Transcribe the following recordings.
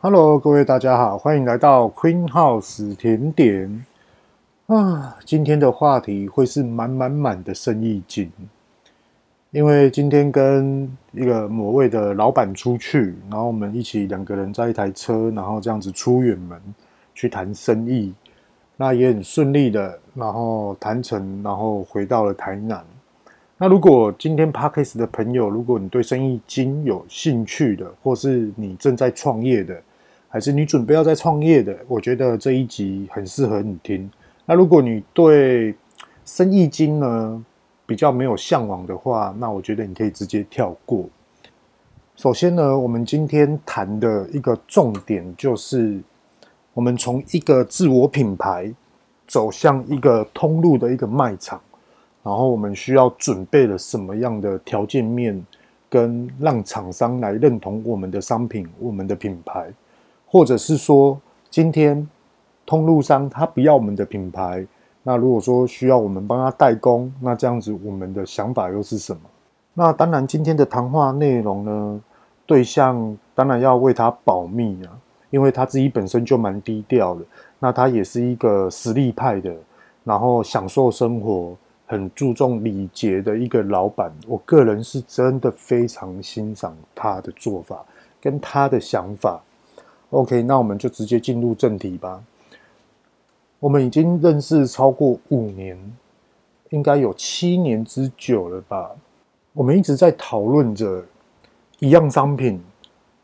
Hello，各位大家好，欢迎来到 Queen House 甜点啊。今天的话题会是满满满的生意经，因为今天跟一个某位的老板出去，然后我们一起两个人在一台车，然后这样子出远门去谈生意，那也很顺利的，然后谈成，然后回到了台南。那如果今天 Podcast 的朋友，如果你对生意经有兴趣的，或是你正在创业的，还是你准备要再创业的，我觉得这一集很适合你听。那如果你对生意经呢比较没有向往的话，那我觉得你可以直接跳过。首先呢，我们今天谈的一个重点就是，我们从一个自我品牌走向一个通路的一个卖场，然后我们需要准备了什么样的条件面，跟让厂商来认同我们的商品、我们的品牌。或者是说，今天通路商他不要我们的品牌，那如果说需要我们帮他代工，那这样子我们的想法又是什么？那当然，今天的谈话内容呢，对象当然要为他保密啊，因为他自己本身就蛮低调的。那他也是一个实力派的，然后享受生活、很注重礼节的一个老板。我个人是真的非常欣赏他的做法跟他的想法。OK，那我们就直接进入正题吧。我们已经认识超过五年，应该有七年之久了吧？我们一直在讨论着一样商品，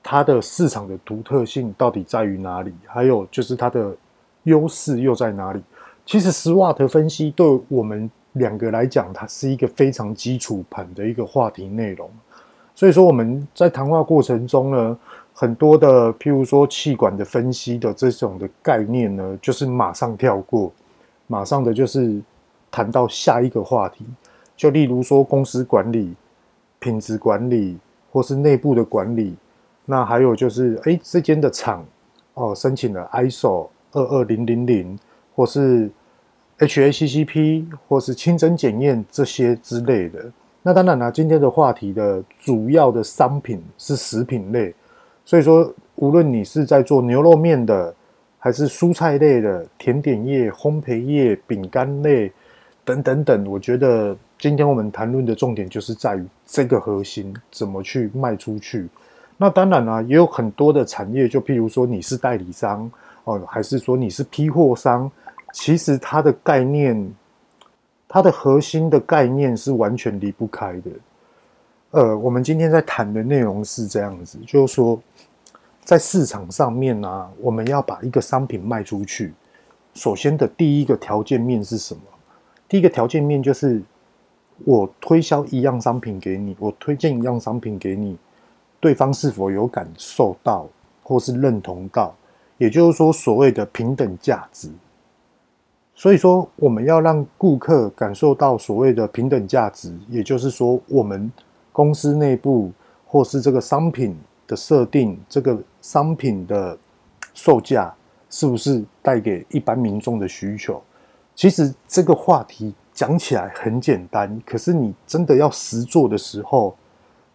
它的市场的独特性到底在于哪里？还有就是它的优势又在哪里？其实 SWOT 分析对我们两个来讲，它是一个非常基础盘的一个话题内容。所以说我们在谈话过程中呢。很多的，譬如说气管的分析的这种的概念呢，就是马上跳过，马上的就是谈到下一个话题。就例如说公司管理、品质管理，或是内部的管理。那还有就是，哎，这间的厂哦，申请了 ISO 二二零零零，或是 HACCP，或是清真检验这些之类的。那当然了，今天的话题的主要的商品是食品类。所以说，无论你是在做牛肉面的，还是蔬菜类的、甜点业、烘焙业、饼干类等等等，我觉得今天我们谈论的重点就是在于这个核心怎么去卖出去。那当然啊，也有很多的产业，就譬如说你是代理商哦，还是说你是批货商，其实它的概念，它的核心的概念是完全离不开的。呃，我们今天在谈的内容是这样子，就是说，在市场上面呢、啊，我们要把一个商品卖出去，首先的第一个条件面是什么？第一个条件面就是我推销一样商品给你，我推荐一样商品给你，对方是否有感受到或是认同到？也就是说，所谓的平等价值。所以说，我们要让顾客感受到所谓的平等价值，也就是说，我们。公司内部，或是这个商品的设定，这个商品的售价是不是带给一般民众的需求？其实这个话题讲起来很简单，可是你真的要实做的时候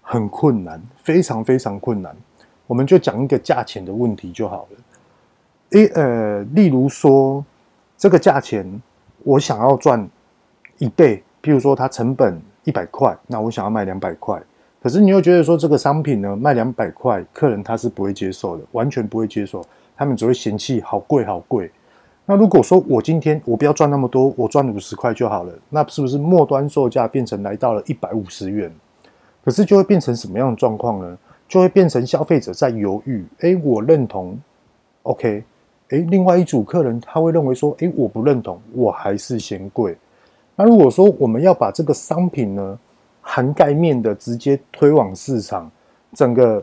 很困难，非常非常困难。我们就讲一个价钱的问题就好了。诶，呃，例如说这个价钱，我想要赚一倍，譬如说它成本。一百块，那我想要卖两百块，可是你又觉得说这个商品呢，卖两百块，客人他是不会接受的，完全不会接受，他们只会嫌弃好贵好贵。那如果说我今天我不要赚那么多，我赚五十块就好了，那是不是末端售价变成来到了一百五十元？可是就会变成什么样的状况呢？就会变成消费者在犹豫，诶，我认同，OK，诶，另外一组客人他会认为说，诶，我不认同，我还是嫌贵。那如果说我们要把这个商品呢，涵盖面的直接推往市场，整个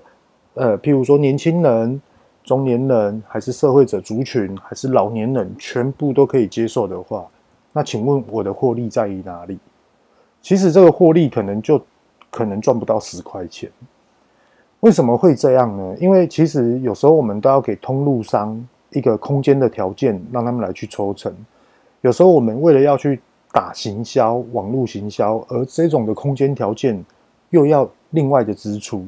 呃，譬如说年轻人、中年人，还是社会者族群，还是老年人，全部都可以接受的话，那请问我的获利在于哪里？其实这个获利可能就可能赚不到十块钱。为什么会这样呢？因为其实有时候我们都要给通路商一个空间的条件，让他们来去抽成。有时候我们为了要去打行销、网络行销，而这种的空间条件又要另外的支出，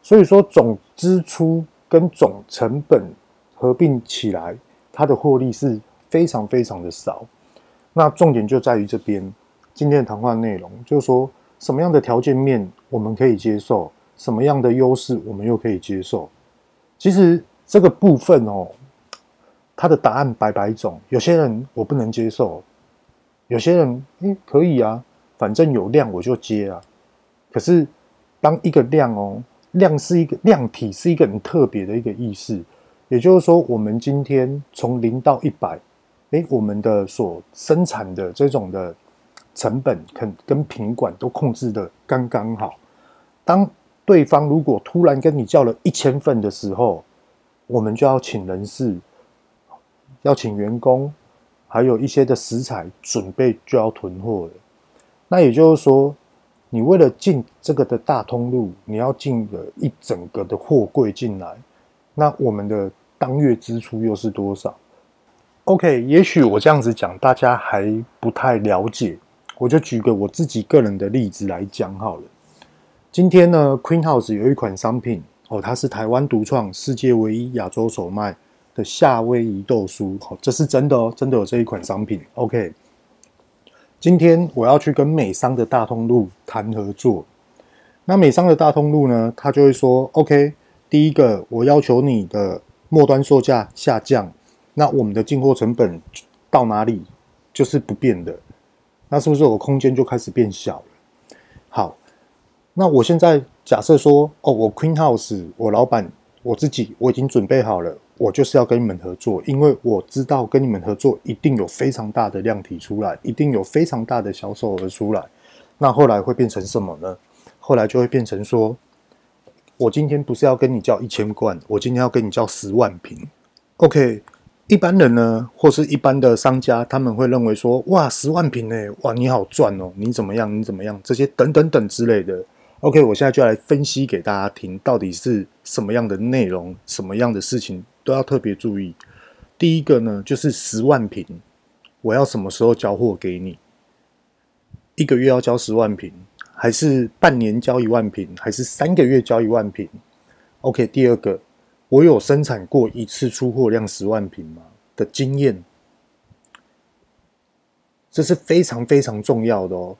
所以说总支出跟总成本合并起来，它的获利是非常非常的少。那重点就在于这边，今天的谈话内容就是说，什么样的条件面我们可以接受，什么样的优势我们又可以接受。其实这个部分哦，它的答案百百种。有些人我不能接受，有些人诶可以啊，反正有量我就接啊。可是当一个量哦，量是一个量体，是一个很特别的一个意思。也就是说，我们今天从零到一百，诶，我们的所生产的这种的成本，跟跟品管都控制的刚刚好。当对方如果突然跟你叫了一千份的时候，我们就要请人事，要请员工，还有一些的食材准备就要囤货了。那也就是说，你为了进这个的大通路，你要进个一整个的货柜进来。那我们的当月支出又是多少？OK，也许我这样子讲，大家还不太了解，我就举个我自己个人的例子来讲好了。今天呢，Queen House 有一款商品哦，它是台湾独创、世界唯一、亚洲首卖的夏威夷豆酥，哦，这是真的哦，真的有这一款商品。OK，今天我要去跟美商的大通路谈合作，那美商的大通路呢，他就会说 OK。第一个，我要求你的末端售价下降，那我们的进货成本到哪里就是不变的，那是不是我空间就开始变小了？好，那我现在假设说，哦，我 Queen House，我老板我自己我已经准备好了，我就是要跟你们合作，因为我知道跟你们合作一定有非常大的量体出来，一定有非常大的销售额出来。那后来会变成什么呢？后来就会变成说。我今天不是要跟你叫一千罐，我今天要跟你叫十万瓶。OK，一般人呢，或是一般的商家，他们会认为说，哇，十万瓶呢，哇，你好赚哦，你怎么样，你怎么样，这些等等等之类的。OK，我现在就来分析给大家听，到底是什么样的内容，什么样的事情都要特别注意。第一个呢，就是十万瓶，我要什么时候交货给你？一个月要交十万瓶。还是半年交一万瓶，还是三个月交一万瓶？OK，第二个，我有生产过一次出货量十万瓶吗的经验？这是非常非常重要的哦，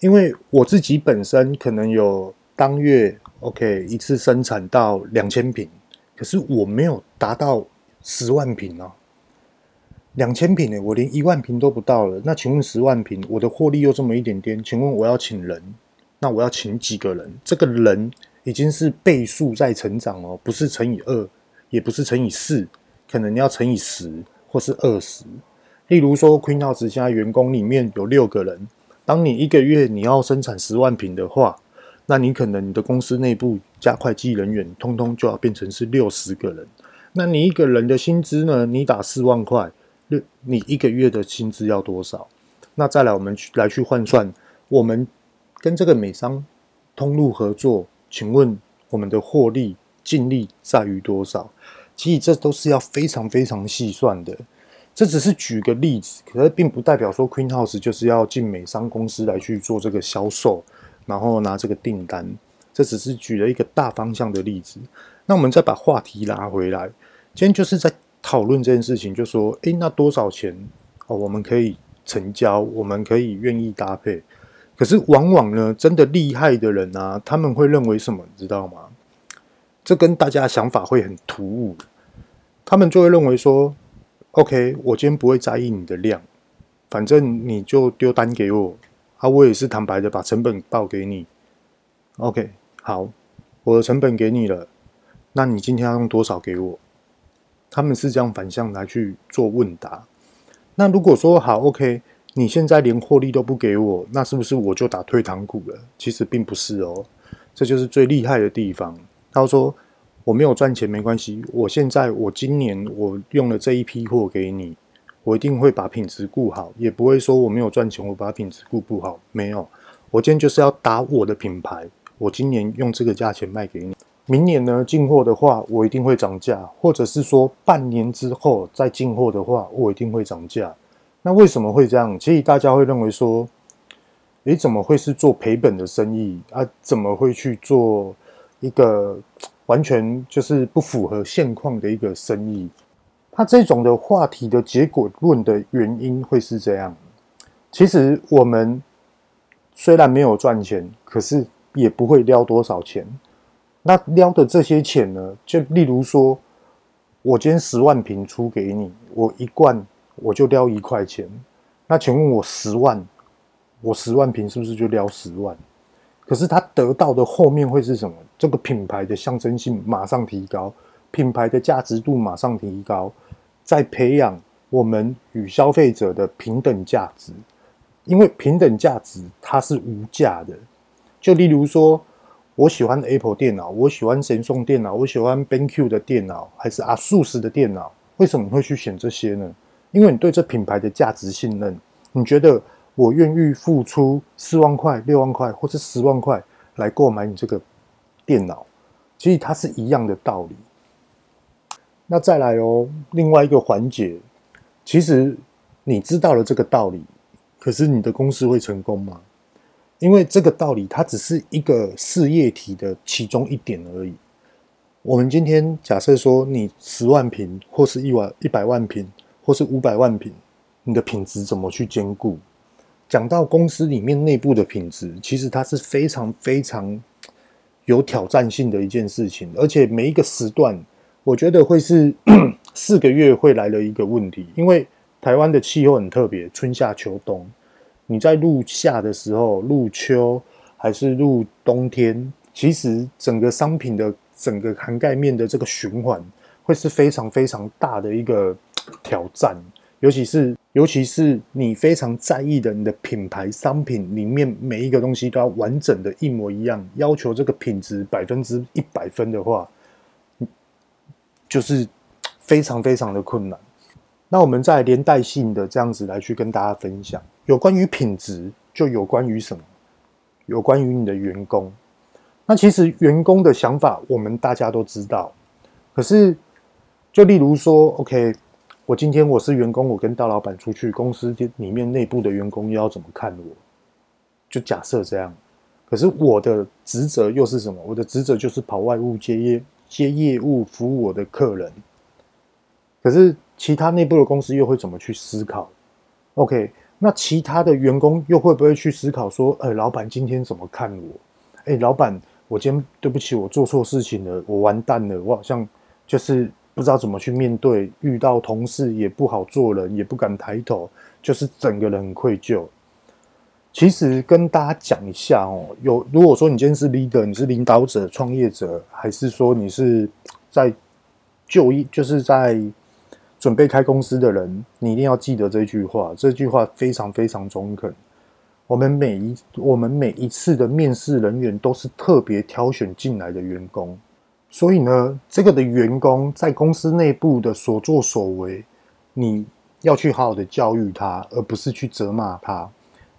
因为我自己本身可能有当月 OK 一次生产到两千瓶，可是我没有达到十万瓶啊。两千瓶呢，我连一万瓶都不到了。那请问十万瓶，我的获利又这么一点点？请问我要请人，那我要请几个人？这个人已经是倍数在成长哦，不是乘以二，也不是乘以四，可能要乘以十或是二十。例如说，Queen House 现在员工里面有六个人，当你一个月你要生产十万瓶的话，那你可能你的公司内部加会计人员，通通就要变成是六十个人。那你一个人的薪资呢？你打四万块。你一个月的薪资要多少？那再来，我们去来去换算，我们跟这个美商通路合作，请问我们的获利净利在于多少？其实这都是要非常非常细算的。这只是举个例子，可是并不代表说 Queen House 就是要进美商公司来去做这个销售，然后拿这个订单。这只是举了一个大方向的例子。那我们再把话题拉回来，今天就是在。讨论这件事情，就说：诶，那多少钱哦？我们可以成交，我们可以愿意搭配。可是往往呢，真的厉害的人啊，他们会认为什么？你知道吗？这跟大家想法会很突兀。他们就会认为说：OK，我今天不会在意你的量，反正你就丢单给我啊，我也是坦白的把成本报给你。OK，好，我的成本给你了，那你今天要用多少给我？他们是这样反向来去做问答。那如果说好，OK，你现在连获利都不给我，那是不是我就打退堂鼓了？其实并不是哦，这就是最厉害的地方。他说我没有赚钱没关系，我现在我今年我用了这一批货给你，我一定会把品质顾好，也不会说我没有赚钱，我把品质顾不好。没有，我今天就是要打我的品牌，我今年用这个价钱卖给你。明年呢，进货的话，我一定会涨价，或者是说半年之后再进货的话，我一定会涨价。那为什么会这样？其实大家会认为说，你、怎么会是做赔本的生意啊？怎么会去做一个完全就是不符合现况的一个生意。他这种的话题的结果论的原因会是这样。其实我们虽然没有赚钱，可是也不会撩多少钱。那撩的这些钱呢，就例如说，我今天十万瓶出给你，我一罐我就撩一块钱。那请问我十万，我十万瓶是不是就撩十万？可是他得到的后面会是什么？这个品牌的象征性马上提高，品牌的价值度马上提高，在培养我们与消费者的平等价值。因为平等价值它是无价的。就例如说，我喜欢 Apple 电脑，我喜欢神送电脑，我喜欢 BenQ 的电脑，还是 ASUS 的电脑？为什么会去选这些呢？因为你对这品牌的价值信任，你觉得。我愿意付出四万块、六万块，或是十万块来购买你这个电脑，其实它是一样的道理。那再来哦，另外一个环节，其实你知道了这个道理，可是你的公司会成功吗？因为这个道理它只是一个事业体的其中一点而已。我们今天假设说，你十万瓶，或是一万一百万瓶，或是五百万瓶，你的品质怎么去兼顾？讲到公司里面内部的品质，其实它是非常非常有挑战性的一件事情，而且每一个时段，我觉得会是 四个月会来了一个问题，因为台湾的气候很特别，春夏秋冬，你在入夏的时候，入秋还是入冬天，其实整个商品的整个涵盖面的这个循环，会是非常非常大的一个挑战。尤其是，尤其是你非常在意的，你的品牌商品里面每一个东西都要完整的一模一样，要求这个品质百分之一百分的话，就是非常非常的困难。那我们再连带性的这样子来去跟大家分享，有关于品质，就有关于什么？有关于你的员工。那其实员工的想法，我们大家都知道，可是就例如说，OK。我今天我是员工，我跟大老板出去，公司里面内部的员工又要怎么看我？就假设这样，可是我的职责又是什么？我的职责就是跑外务接业、接业务、服务我的客人。可是其他内部的公司又会怎么去思考？OK，那其他的员工又会不会去思考说，哎，老板今天怎么看我？哎，老板，我今天对不起，我做错事情了，我完蛋了，我好像就是。不知道怎么去面对，遇到同事也不好做人，也不敢抬头，就是整个人很愧疚。其实跟大家讲一下哦，有如果说你今天是 leader，你是领导者、创业者，还是说你是在就业，就是在准备开公司的人，你一定要记得这句话。这句话非常非常中肯。我们每一我们每一次的面试人员都是特别挑选进来的员工。所以呢，这个的员工在公司内部的所作所为，你要去好好的教育他，而不是去责骂他。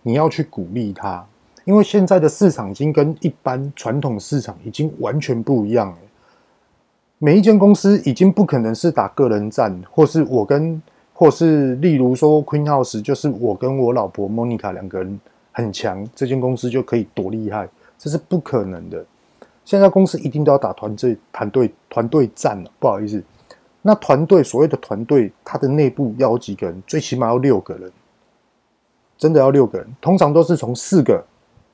你要去鼓励他，因为现在的市场已经跟一般传统市场已经完全不一样了。每一间公司已经不可能是打个人战，或是我跟，或是例如说 Queen House，就是我跟我老婆 Monica 两个人很强，这间公司就可以多厉害，这是不可能的。现在公司一定都要打团队、团队、团队战了。不好意思，那团队所谓的团队，它的内部要几个人？最起码要六个人，真的要六个人。通常都是从四个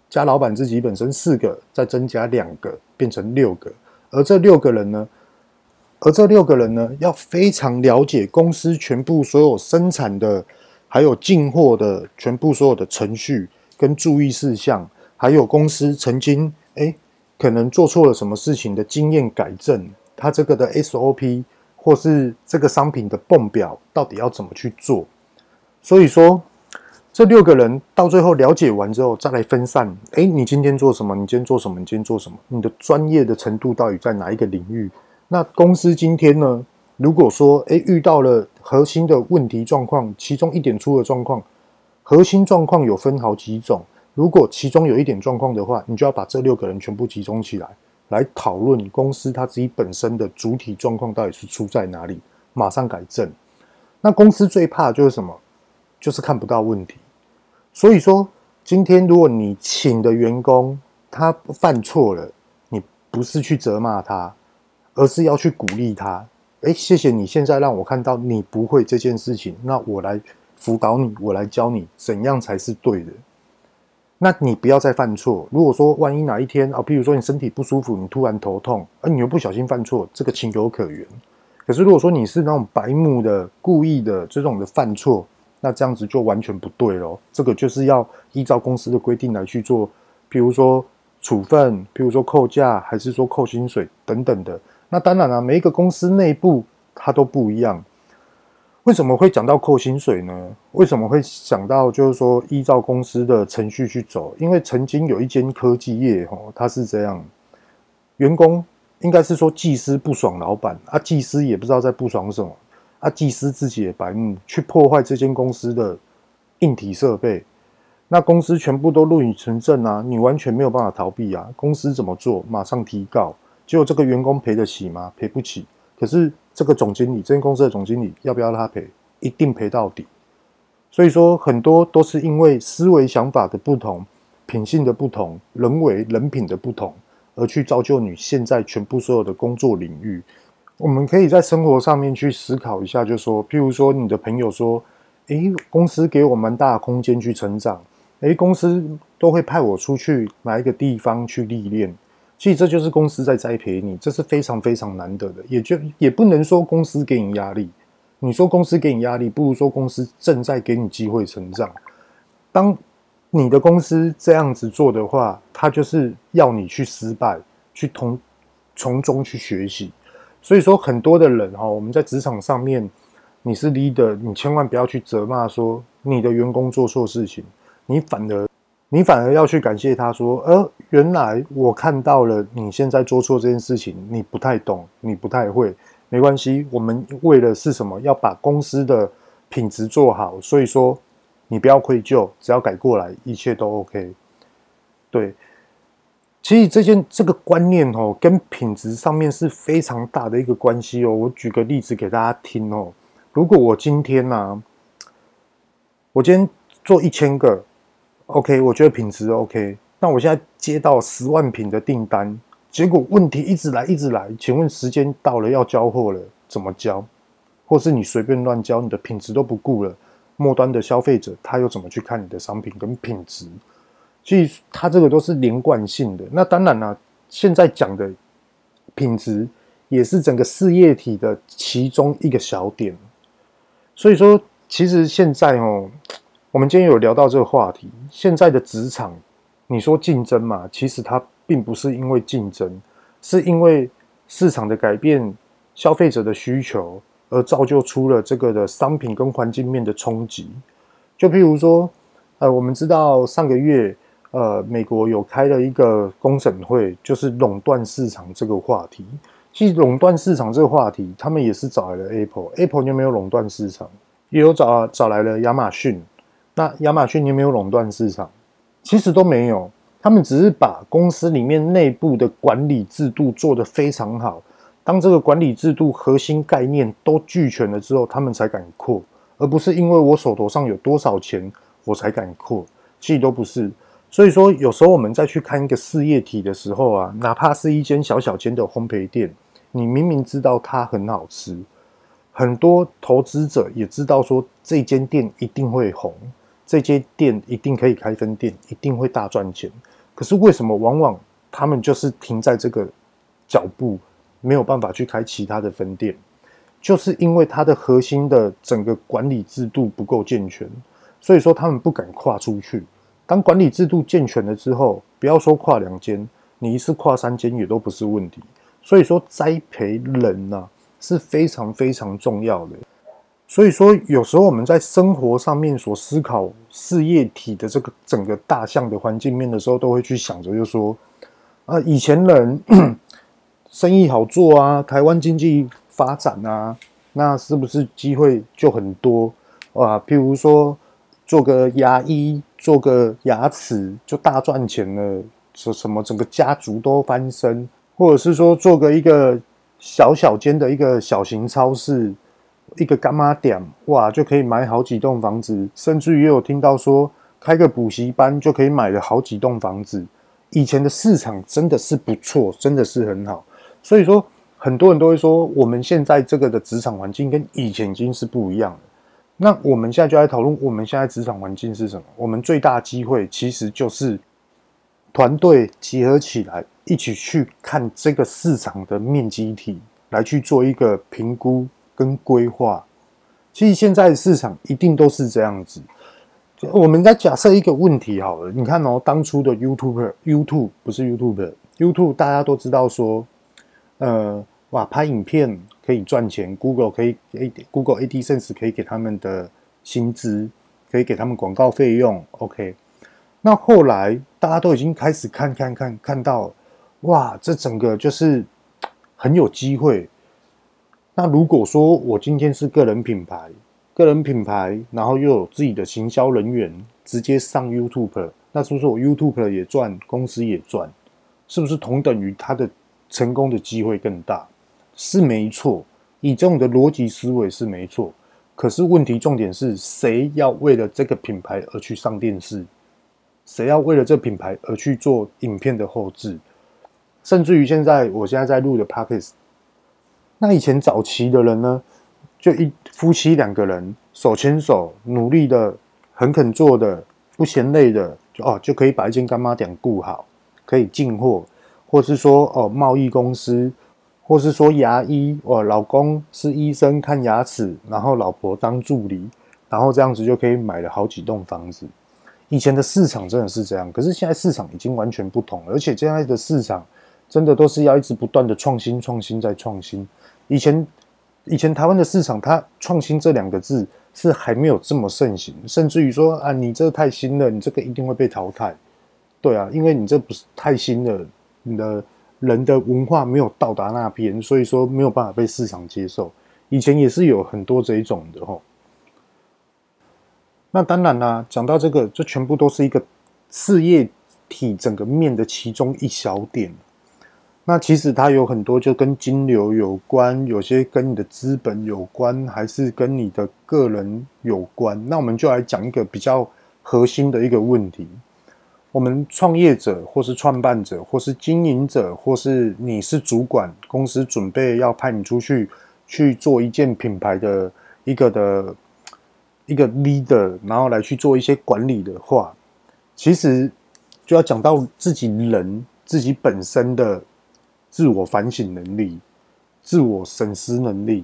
加老板自己本身四个，再增加两个，变成六个。而这六个人呢，而这六个人呢，要非常了解公司全部所有生产的，还有进货的全部所有的程序跟注意事项，还有公司曾经哎。可能做错了什么事情的经验改正，他这个的 SOP 或是这个商品的泵表到底要怎么去做？所以说，这六个人到最后了解完之后，再来分散。哎，你今天做什么？你今天做什么？你今天做什么？你的专业的程度到底在哪一个领域？那公司今天呢？如果说哎遇到了核心的问题状况，其中一点出了状况，核心状况有分好几种。如果其中有一点状况的话，你就要把这六个人全部集中起来，来讨论公司它自己本身的主体状况到底是出在哪里，马上改正。那公司最怕的就是什么？就是看不到问题。所以说，今天如果你请的员工他犯错了，你不是去责骂他，而是要去鼓励他。诶，谢谢你现在让我看到你不会这件事情，那我来辅导你，我来教你怎样才是对的。那你不要再犯错。如果说万一哪一天啊，比如说你身体不舒服，你突然头痛，而你又不小心犯错，这个情有可原。可是如果说你是那种白目的、故意的这种的犯错，那这样子就完全不对咯。这个就是要依照公司的规定来去做，比如说处分，比如说扣假，还是说扣薪水等等的。那当然了，每一个公司内部它都不一样。为什么会讲到扣薪水呢？为什么会想到就是说依照公司的程序去走？因为曾经有一间科技业，哦，它是这样，员工应该是说技师不爽老板啊，技师也不知道在不爽什么啊，技师自己也白目，去破坏这间公司的硬体设备，那公司全部都录影存证啊，你完全没有办法逃避啊，公司怎么做，马上提告，结果这个员工赔得起吗？赔不起。可是这个总经理，这间公司的总经理要不要他赔？一定赔到底。所以说，很多都是因为思维想法的不同、品性的不同、人为人品的不同，而去造就你现在全部所有的工作领域。我们可以在生活上面去思考一下，就说，譬如说，你的朋友说：“诶，公司给我蛮大的空间去成长，诶，公司都会派我出去哪一个地方去历练。”其实这就是公司在栽培你，这是非常非常难得的，也就也不能说公司给你压力。你说公司给你压力，不如说公司正在给你机会成长。当你的公司这样子做的话，他就是要你去失败，去从从中去学习。所以说，很多的人哈，我们在职场上面，你是 leader，你千万不要去责骂说你的员工做错事情，你反而。你反而要去感谢他，说：“呃，原来我看到了你现在做错这件事情，你不太懂，你不太会，没关系。我们为了是什么？要把公司的品质做好。所以说，你不要愧疚，只要改过来，一切都 OK。对，其实这件这个观念哦，跟品质上面是非常大的一个关系哦。我举个例子给大家听哦。如果我今天呢、我今天做一千个。” OK，我觉得品质 OK。那我现在接到十万瓶的订单，结果问题一直来，一直来。请问时间到了要交货了，怎么交？或是你随便乱交，你的品质都不顾了，末端的消费者他又怎么去看你的商品跟品质？其实他这个都是连贯性的。那当然了，现在讲的品质也是整个事业体的其中一个小点。所以说，其实现在哦。我们今天有聊到这个话题，现在的职场，你说竞争嘛？其实它并不是因为竞争，是因为市场的改变、消费者的需求而造就出了这个的商品跟环境面的冲击。就譬如说，呃，我们知道上个月，呃，美国有开了一个公审会，就是垄断市场这个话题。其实垄断市场这个话题，他们也是找来了 Apple，Apple Apple 有没有垄断市场？也有找找来了亚马逊。那亚马逊有没有垄断市场？其实都没有，他们只是把公司里面内部的管理制度做得非常好。当这个管理制度核心概念都俱全了之后，他们才敢扩，而不是因为我手头上有多少钱我才敢扩。其实都不是。所以说，有时候我们再去看一个事业体的时候啊，哪怕是一间小小间的烘焙店，你明明知道它很好吃，很多投资者也知道说这间店一定会红。这间店一定可以开分店，一定会大赚钱。可是为什么往往他们就是停在这个脚步，没有办法去开其他的分店？就是因为它的核心的整个管理制度不够健全，所以说他们不敢跨出去。当管理制度健全了之后，不要说跨两间，你一次跨三间也都不是问题。所以说栽培人呐、啊、是非常非常重要的。所以说，有时候我们在生活上面所思考事业体的这个整个大象的环境面的时候，都会去想着，就说啊，以前人 生意好做啊，台湾经济发展啊，那是不是机会就很多啊？譬如说，做个牙医，做个牙齿就大赚钱了，说什么整个家族都翻身，或者是说做个一个小小间的一个小型超市。一个干妈店哇，就可以买好几栋房子，甚至于也有听到说开个补习班就可以买了好几栋房子。以前的市场真的是不错，真的是很好。所以说，很多人都会说，我们现在这个的职场环境跟以前已经是不一样了。那我们现在就来讨论，我们现在职场环境是什么？我们最大机会其实就是团队集合起来，一起去看这个市场的面积体，来去做一个评估跟规划。其实现在市场一定都是这样子。我们再假设一个问题好了，你看哦，当初的 YouTuber，YouTube 不是 YouTube，YouTube 大家都知道说。呃，哇，拍影片可以赚钱，Google 可以给 Google AdSense 可以给他们的薪资，可以给他们广告费用。OK，那后来大家都已经开始看看看看到，哇，这整个就是很有机会。那如果说我今天是个人品牌，个人品牌，然后又有自己的行销人员，直接上 YouTube，那是不是我 YouTube 也赚，公司也赚？是不是同等于他的？成功的机会更大，是没错。以这种的逻辑思维是没错。可是问题重点是谁要为了这个品牌而去上电视？谁要为了这品牌而去做影片的后制？甚至于现在，我现在在录的 Podcast，那以前早期的人呢，就一夫妻两个人手牵手，努力的、很肯做的、不嫌累的，就哦就可以把一间干妈店顾好，可以进货。或是说哦，贸易公司，或是说牙医，哦，老公是医生看牙齿，然后老婆当助理，然后这样子就可以买了好几栋房子。以前的市场真的是这样，可是现在市场已经完全不同了，而且现在的市场真的都是要一直不断的创新、创新再创新。以前，以前台湾的市场，它创新这两个字是还没有这么盛行，甚至于说啊，你这太新了，你这个一定会被淘汰。对啊，因为你这不是太新了。你的人的文化没有到达那边，所以说没有办法被市场接受。以前也是有很多这一种的吼。那当然啦，讲到这个，这全部都是一个事业体整个面的其中一小点。那其实它有很多就跟金流有关，有些跟你的资本有关，还是跟你的个人有关。那我们就来讲一个比较核心的一个问题。我们创业者，或是创办者，或是经营者，或是你是主管，公司准备要派你出去去做一件品牌的一个的一个 leader，然后来去做一些管理的话，其实就要讲到自己人自己本身的自我反省能力、自我审思能力，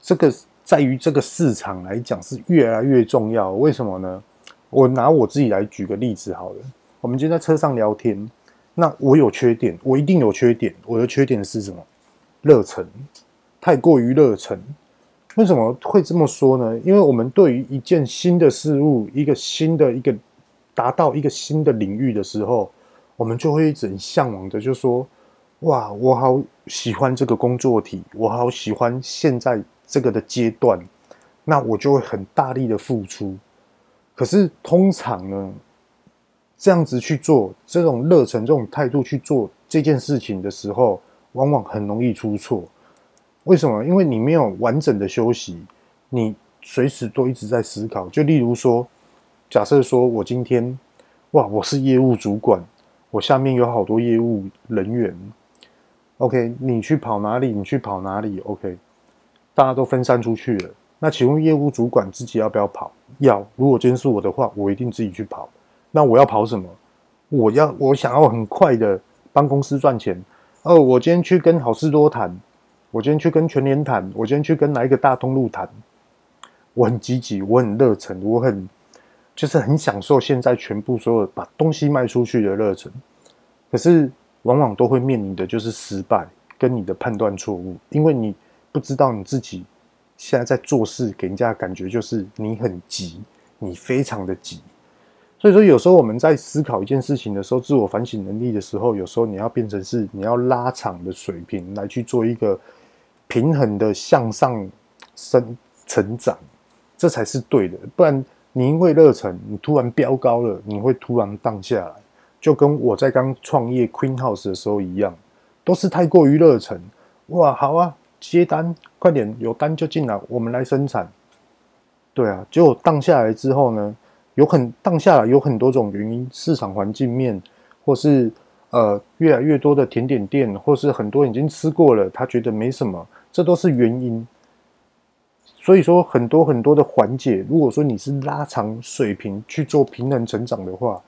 这个在于这个市场来讲是越来越重要。为什么呢？我拿我自己来举个例子好了。我们今天在车上聊天，那我有缺点，我一定有缺点。我的缺点是什么？热忱，太过于热忱。为什么会这么说呢？因为我们对于一件新的事物，一个新的一个达到一个新的领域的时候，我们就会一直向往的，就说：哇，我好喜欢这个工作体，我好喜欢现在这个的阶段，那我就会很大力的付出。可是通常呢？这样子去做，这种热忱、这种态度去做这件事情的时候，往往很容易出错。为什么？因为你没有完整的休息，你随时都一直在思考。就例如说，假设说我今天，哇，我是业务主管，我下面有好多业务人员。OK，你去跑哪里？你去跑哪里？OK，大家都分散出去了。那请问业务主管自己要不要跑？要。如果今天是我的话，我一定自己去跑。那我要跑什么？我要我想要很快的帮公司赚钱。哦，我今天去跟好事多谈，我今天去跟全联谈，我今天去跟哪一个大通路谈。我很积极，我很热忱，我很就是很享受现在全部所有把东西卖出去的热忱。可是往往都会面临的就是失败跟你的判断错误，因为你不知道你自己现在在做事给人家的感觉就是你很急，你非常的急。所以说，有时候我们在思考一件事情的时候，自我反省能力的时候，有时候你要变成是你要拉长的水平来去做一个平衡的向上升成长，这才是对的。不然你因为热忱，你突然飙高了，你会突然荡下来，就跟我在刚创业 Queen House 的时候一样，都是太过于热忱。哇，好啊，接单，快点，有单就进来，我们来生产。对啊，结果荡下来之后呢？有很当下有很多种原因，市场环境面，或是呃，越来越多的甜点店，或是很多已经吃过了，他觉得没什么，这都是原因。所以说，很多很多的环节，如果说你是拉长水平去做平衡成长的话，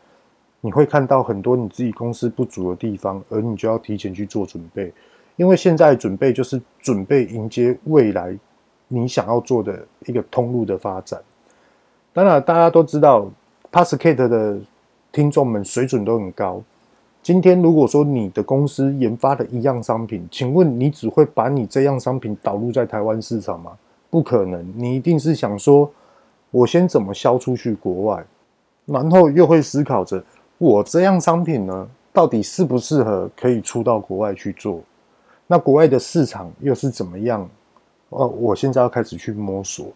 你会看到很多你自己公司不足的地方，而你就要提前去做准备，因为现在准备就是准备迎接未来你想要做的一个通路的发展。当然，大家都知道，Podcast 的听众们水准都很高。今天如果说你的公司研发的一样商品，请问你只会把你这样商品导入在台湾市场吗？不可能，你一定是想说，我先怎么销出去国外，然后又会思考着，我这样商品呢，到底适不适合可以出到国外去做？那国外的市场又是怎么样？哦，我现在要开始去摸索。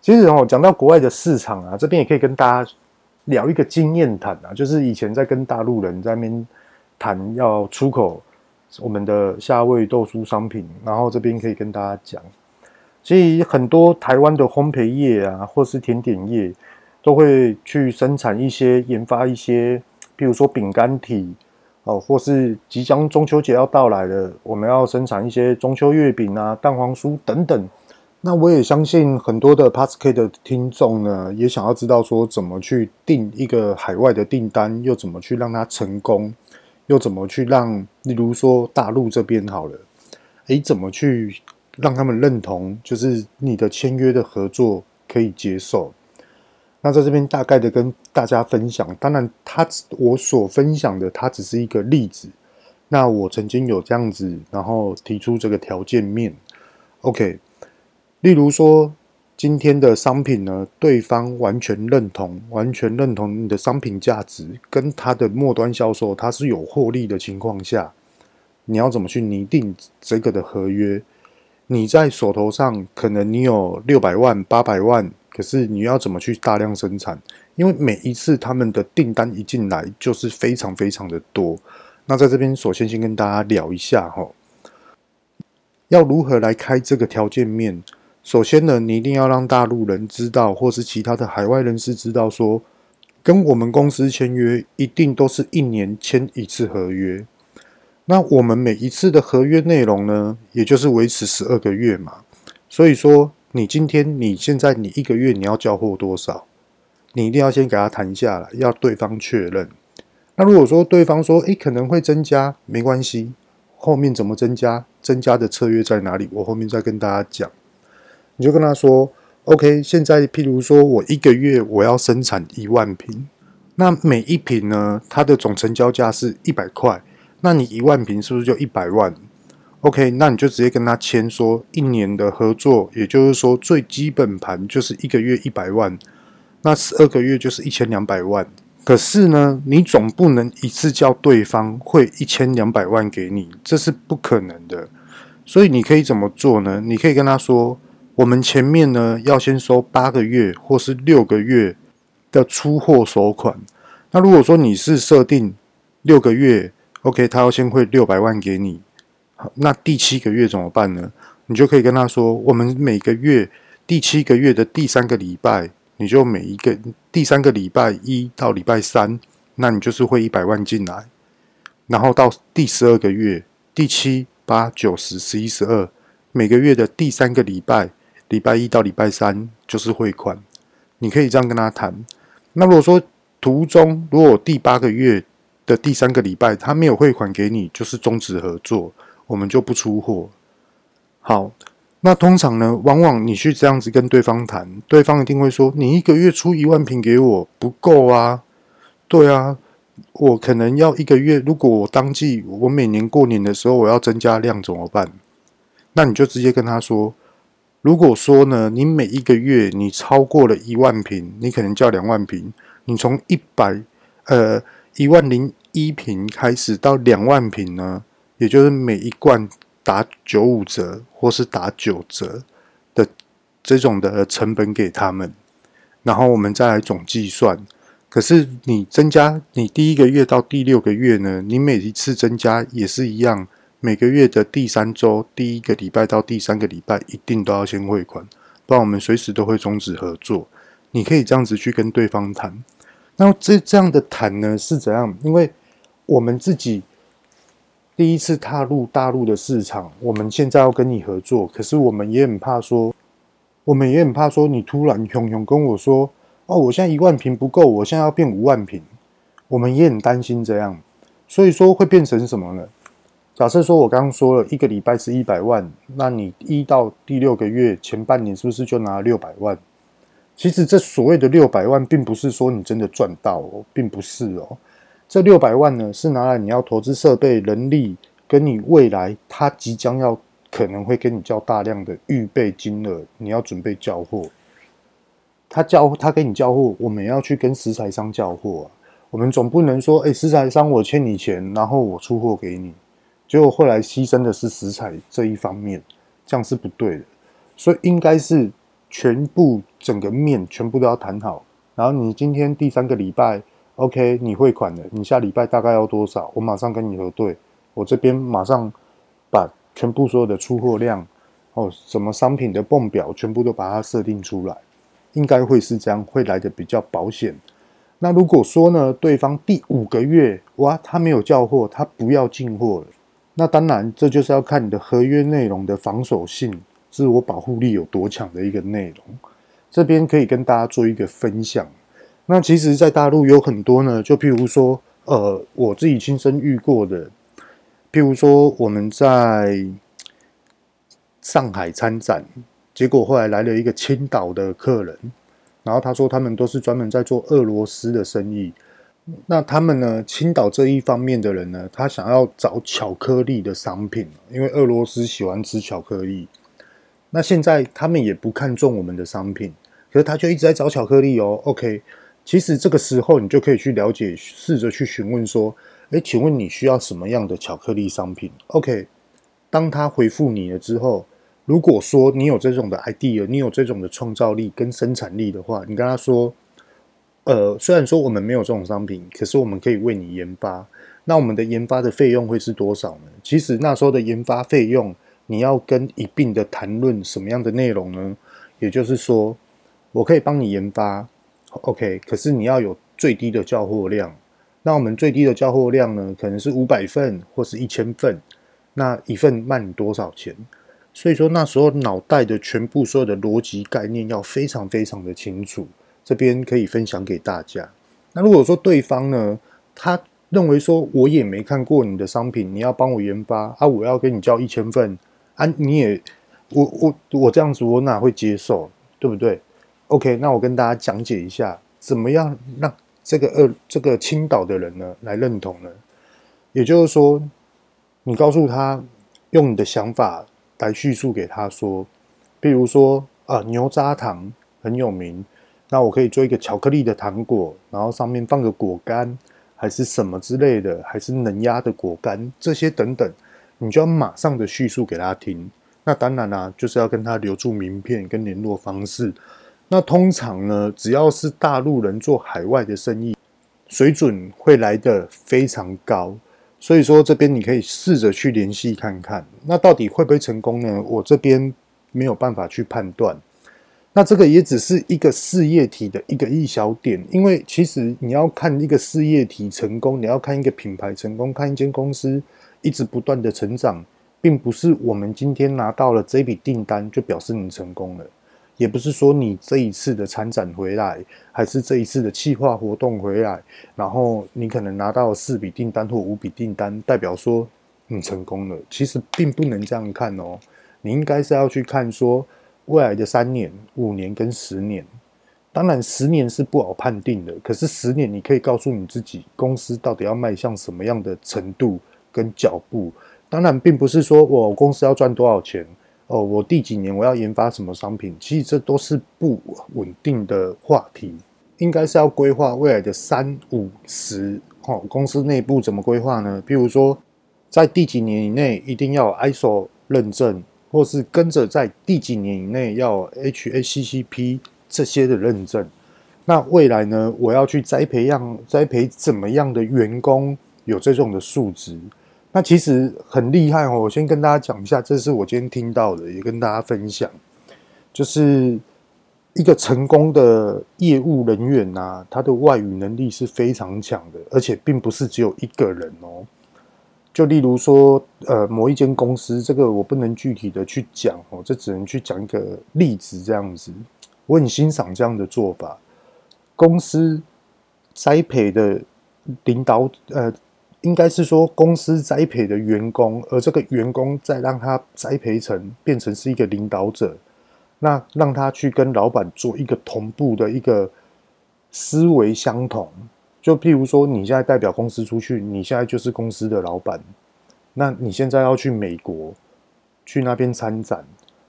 其实哦，讲到国外的市场啊，这边也可以跟大家。聊一个经验谈啊，就是以前在跟大陆人在那边谈要出口我们的夏威豆酥商品，然后这边可以跟大家讲，其实很多台湾的烘焙业啊，或是甜点业，都会去生产一些、研发一些，譬如说饼干体哦，或是即将中秋节要到来了，我们要生产一些中秋月饼啊、蛋黄酥等等。那我也相信很多的 Podcast 的听众呢，也想要知道说怎么去订一个海外的订单，又怎么去让它成功，又怎么去让，例如说大陆这边好了，诶，怎么去让他们认同，就是你的签约的合作可以接受。那在这边大概的跟大家分享，当然他我所分享的，它只是一个例子。那我曾经有这样子，然后提出这个条件面，OK。例如说，今天的商品呢，对方完全认同，完全认同你的商品价值，跟他的末端销售，他是有获利的情况下，你要怎么去拟定这个的合约？你在手头上可能你有六百万、八百万，可是你要怎么去大量生产？因为每一次他们的订单一进来，就是非常非常的多。那在这边，首先先跟大家聊一下哈，要如何来开这个条件面？首先呢，你一定要让大陆人知道，或是其他的海外人士知道，说跟我们公司签约一定都是一年签一次合约。那我们每一次的合约内容呢，也就是维持十二个月嘛。所以说，你今天你现在你一个月你要交货多少，你一定要先给他谈下来，要对方确认。那如果说对方说，诶，可能会增加，没关系，后面怎么增加，增加的策略在哪里，我后面再跟大家讲。你就跟他说，OK，现在譬如说我一个月我要生产一万瓶，那每一瓶呢，它的总成交价是一百块，那你一万瓶是不是就一百万？OK，那你就直接跟他签说一年的合作，也就是说最基本盘就是一个月一百万，那十二个月就是一千两百万。可是呢，你总不能一次叫对方汇一千两百万给你，这是不可能的。所以你可以怎么做呢？你可以跟他说。我们前面呢，要先收八个月或是六个月的出货首款。那如果说你是设定六个月，OK，他要先汇六百万给你。好，那第七个月怎么办呢？你就可以跟他说，我们每个月第七个月的第三个礼拜，你就每一个第三个礼拜一到礼拜三，那你就是汇一百万进来。然后到第十二个月，第七、八、九、十、十一、十二，每个月的第三个礼拜。礼拜一到礼拜三就是汇款，你可以这样跟他谈。那如果说途中如果第八个月的第三个礼拜他没有汇款给你，就是终止合作，我们就不出货。好，那通常呢，往往你去这样子跟对方谈，对方一定会说：“你一个月出一万瓶给我不够啊。”对啊，我可能要一个月。如果我当季我每年过年的时候我要增加量怎么办？那你就直接跟他说。如果说呢，你每一个月你超过了一万瓶，你可能叫两万瓶。你从一百呃一万零一瓶开始到两万瓶呢，也就是每一罐打九五折或是打九折的这种的成本给他们，然后我们再来总计算。可是你增加你第一个月到第六个月呢，你每一次增加也是一样。每个月的第三周，第一个礼拜到第三个礼拜，一定都要先汇款，不然我们随时都会终止合作。你可以这样子去跟对方谈。那这这样的谈呢是怎样？因为我们自己第一次踏入大陆的市场，我们现在要跟你合作，可是我们也很怕说，我们也很怕说，你突然熊熊跟我说，哦，我现在一万瓶不够，我现在要变五万瓶，我们也很担心这样，所以说会变成什么呢？假设说我刚刚说了一个礼拜是一百万，那你一到第六个月前半年是不是就拿六百万？其实这所谓的六百万，并不是说你真的赚到哦，并不是哦。这六百万呢，是拿来你要投资设备、人力，跟你未来他即将要可能会跟你交大量的预备金额，你要准备交货。他交他给你交货，我们要去跟食材商交货啊。我们总不能说，哎，食材商我欠你钱，然后我出货给你，结果后来牺牲的是食材这一方面，这样是不对的。所以应该是。全部整个面全部都要谈好，然后你今天第三个礼拜，OK，你汇款了，你下礼拜大概要多少？我马上跟你核对，我这边马上把全部所有的出货量哦，什么商品的泵表全部都把它设定出来，应该会是这样，会来的比较保险。那如果说呢，对方第五个月哇，他没有叫货，他不要进货了，那当然这就是要看你的合约内容的防守性。自我保护力有多强的一个内容，这边可以跟大家做一个分享。那其实，在大陆有很多呢，就譬如说，呃，我自己亲身遇过的，譬如说我们在上海参展，结果后来来了一个青岛的客人，然后他说他们都是专门在做俄罗斯的生意。那他们呢，青岛这一方面的人呢，他想要找巧克力的商品，因为俄罗斯喜欢吃巧克力。那现在他们也不看重我们的商品，可是他就一直在找巧克力哦。OK，其实这个时候你就可以去了解，试着去询问说：“诶，请问你需要什么样的巧克力商品？”OK，当他回复你了之后，如果说你有这种的 idea，你有这种的创造力跟生产力的话，你跟他说：“呃，虽然说我们没有这种商品，可是我们可以为你研发。那我们的研发的费用会是多少呢？”其实那时候的研发费用。你要跟一并的谈论什么样的内容呢？也就是说，我可以帮你研发，OK，可是你要有最低的交货量。那我们最低的交货量呢，可能是五百份或是一千份。那一份卖你多少钱？所以说那时候脑袋的全部所有的逻辑概念要非常非常的清楚。这边可以分享给大家。那如果说对方呢，他认为说我也没看过你的商品，你要帮我研发啊，我要给你交一千份。啊，你也，我我我这样子，我哪会接受，对不对？OK，那我跟大家讲解一下，怎么样让这个呃这个青岛的人呢来认同呢？也就是说，你告诉他，用你的想法来叙述给他说，比如说啊，牛轧糖很有名，那我可以做一个巧克力的糖果，然后上面放个果干，还是什么之类的，还是能压的果干，这些等等。你就要马上的叙述给他听，那当然啦、就是要跟他留住名片跟联络方式。那通常呢，只要是大陆人做海外的生意，水准会来得非常高。所以说这边你可以试着去联系看看，那到底会不会成功呢？我这边没有办法去判断。那这个也只是一个事业体的一个一小点，因为其实你要看一个事业体成功，你要看一个品牌成功，看一间公司。一直不断的成长，并不是我们今天拿到了这笔订单就表示你成功了，也不是说你这一次的参展回来，还是这一次的企划活动回来，然后你可能拿到四笔订单或五笔订单，代表说你成功了。其实并不能这样看哦，你应该是要去看说未来的三年、五年跟十年。当然，十年是不好判定的，可是十年你可以告诉你自己，公司到底要迈向什么样的程度。跟脚步，当然并不是说我公司要赚多少钱哦，我第几年我要研发什么商品，其实这都是不稳定的话题，应该是要规划未来的三五十。哦，公司内部怎么规划呢？比如说，在第几年以内一定要 ISO 认证，或是跟着在第几年以内要 HACCP 这些的认证。那未来呢，我要去栽培样栽培怎么样的员工有这种的素质？那其实很厉害哦！我先跟大家讲一下，这是我今天听到的，也跟大家分享。就是一个成功的业务人员呐、他的外语能力是非常强的，而且并不是只有一个人哦。就例如说，呃，某一间公司，这个我不能具体的去讲哦，这只能去讲一个例子这样子。我很欣赏这样的做法，公司栽培的领导，呃，应该是说公司栽培的员工，而这个员工再让他栽培成变成是一个领导者，那让他去跟老板做一个同步的一个思维相同。就譬如说，你现在代表公司出去，你现在就是公司的老板。那你现在要去美国，去那边参展。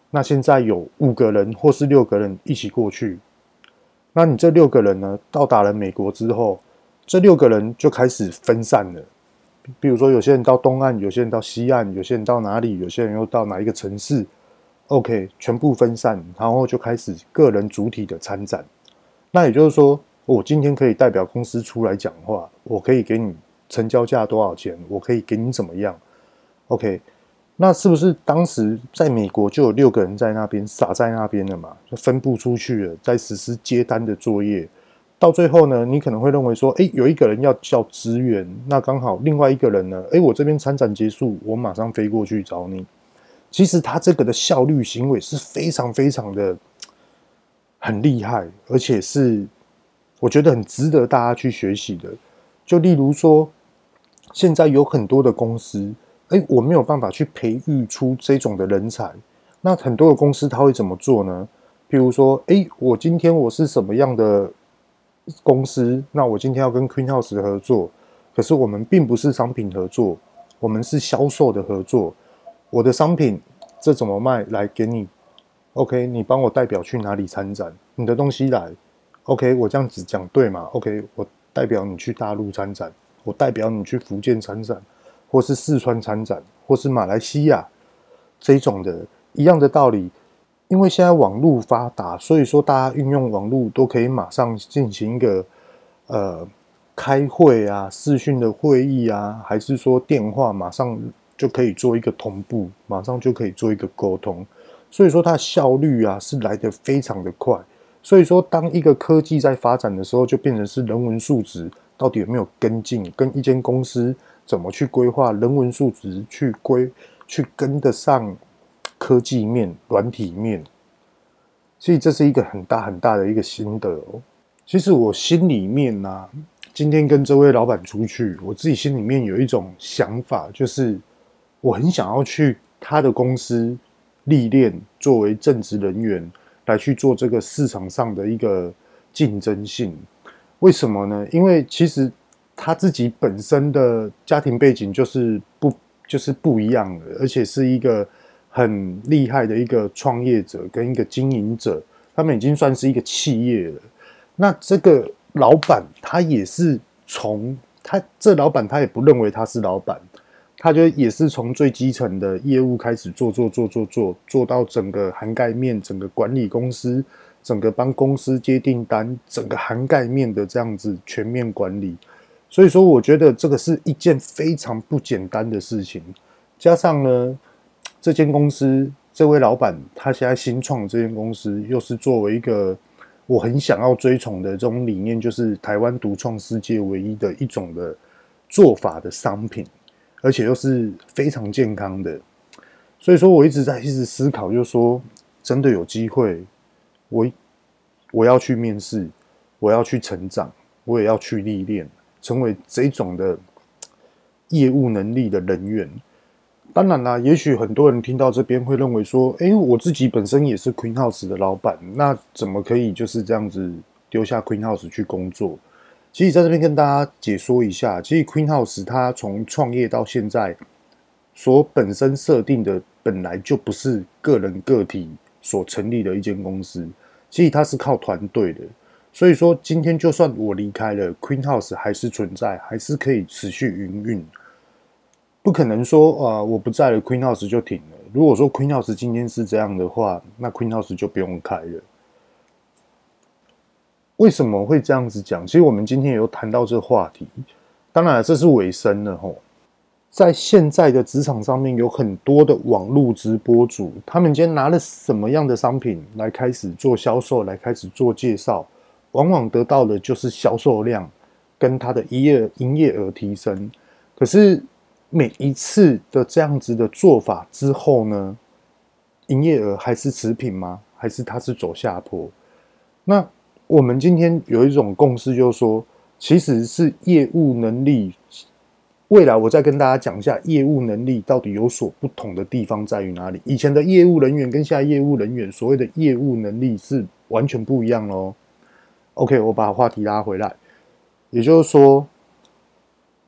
那现在有五个人或是六个人一起过去。那你这六个人呢，到达了美国之后，这六个人就开始分散了。比如说，有些人到东岸，有些人到西岸，有些人到哪里，有些人又到哪一个城市。OK，全部分散，然后就开始个人主体的参展。那也就是说。我今天可以代表公司出来讲话，我可以给你成交价多少钱，我可以给你怎么样？OK，那是不是当时在美国就有六个人在那边撒在那边了嘛？就分布出去了，在实施接单的作业。到最后呢，你可能会认为说，诶，有一个人要叫支援，那刚好另外一个人呢，诶，我这边参展结束，我马上飞过去找你。其实他这个的效率行为是非常非常的很厉害，而且是。我觉得很值得大家去学习的，就例如说，现在有很多的公司，哎，我没有办法去培育出这种的人才。那很多的公司他会怎么做呢？比如说，哎，我今天我是什么样的公司？那我今天要跟 Queen House 合作，可是我们并不是商品合作，我们是销售的合作。我的商品这怎么卖？来给你，OK，你帮我代表去哪里参展？你的东西来。OK，我这样子讲对吗？OK，我代表你去大陆参展，我代表你去福建参展，或是四川参展，或是马来西亚这种的一样的道理。因为现在网络发达，所以说大家运用网络都可以马上进行一个呃开会啊、视讯的会议啊，还是说电话，马上就可以做一个同步，马上就可以做一个沟通。所以说它效率啊是来得非常的快。所以说，当一个科技在发展的时候，就变成是人文素质到底有没有跟进，跟一间公司怎么去规划人文素质去规去跟得上科技面、软体面。所以这是一个很大很大的一个心得哦。其实我心里面呢、啊，今天跟这位老板出去，我自己心里面有一种想法，就是我很想要去他的公司历练，作为正职人员。来去做这个市场上的一个竞争性，为什么呢？因为其实他自己本身的家庭背景就是不就是不一样的，而且是一个很厉害的一个创业者跟一个经营者，他们已经算是一个企业了。那这个老板他也是从他这老板他也不认为他是老板。他就也是从最基层的业务开始做做做做做做到整个涵盖面，整个管理公司，整个帮公司接订单，整个涵盖面的这样子全面管理。所以说，我觉得这个是一件非常不简单的事情。加上呢，这间公司这位老板他现在新创这间公司，又是作为一个我很想要追崇的这种理念，就是台湾独创世界唯一的一种的做法的商品。而且又是非常健康的，所以说我一直在一直思考，就是说真的有机会，我我要去面试，我要去成长，我也要去历练，成为这种的业务能力的人员。当然啦，也许很多人听到这边会认为说，诶，我自己本身也是 Queen House 的老板，那怎么可以就是这样子丢下 Queen House 去工作？其实在这边跟大家解说一下，其实 Queen House 它从创业到现在，所本身设定的本来就不是个人个体所成立的一间公司，其实它是靠团队的。所以说，今天就算我离开了 Queen House，还是存在，还是可以持续营运。不可能说啊，我不在了，Queen House 就停了。如果说 Queen House 今天是这样的话，那 Queen House 就不用开了。为什么会这样子讲？其实我们今天也有谈到这个话题。当然，这是尾声了吼。在现在的职场上面，有很多的网络直播主，他们今天拿了什么样的商品来开始做销售，来开始做介绍，往往得到的就是销售量跟他的营业营业额提升。可是每一次的这样子的做法之后呢，营业额还是持平吗？还是它是走下坡？那我们今天有一种共识，就是说，其实是业务能力。未来我再跟大家讲一下业务能力到底有所不同的地方在于哪里。以前的业务人员跟现在业务人员所谓的业务能力是完全不一样喽。OK，我把话题拉回来，也就是说，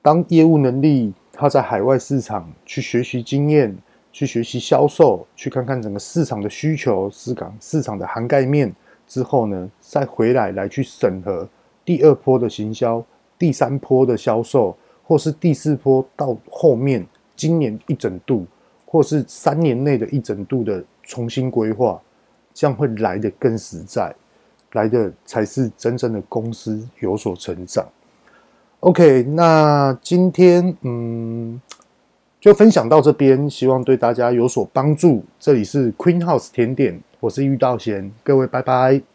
当业务能力他在海外市场去学习经验、去学习销售、去看看整个市场的需求、市场市场的涵盖面之后呢，再回来来去审核第二波的行销、第三波的销售。或是第四波到后面，今年一整度，或是三年内的一整度的重新规划，这样会来得更实在，来的才是真正的公司有所成长。OK，那今天嗯，就分享到这边，希望对大家有所帮助。这里是 Queen House 甜点，我是玉道贤，各位拜拜。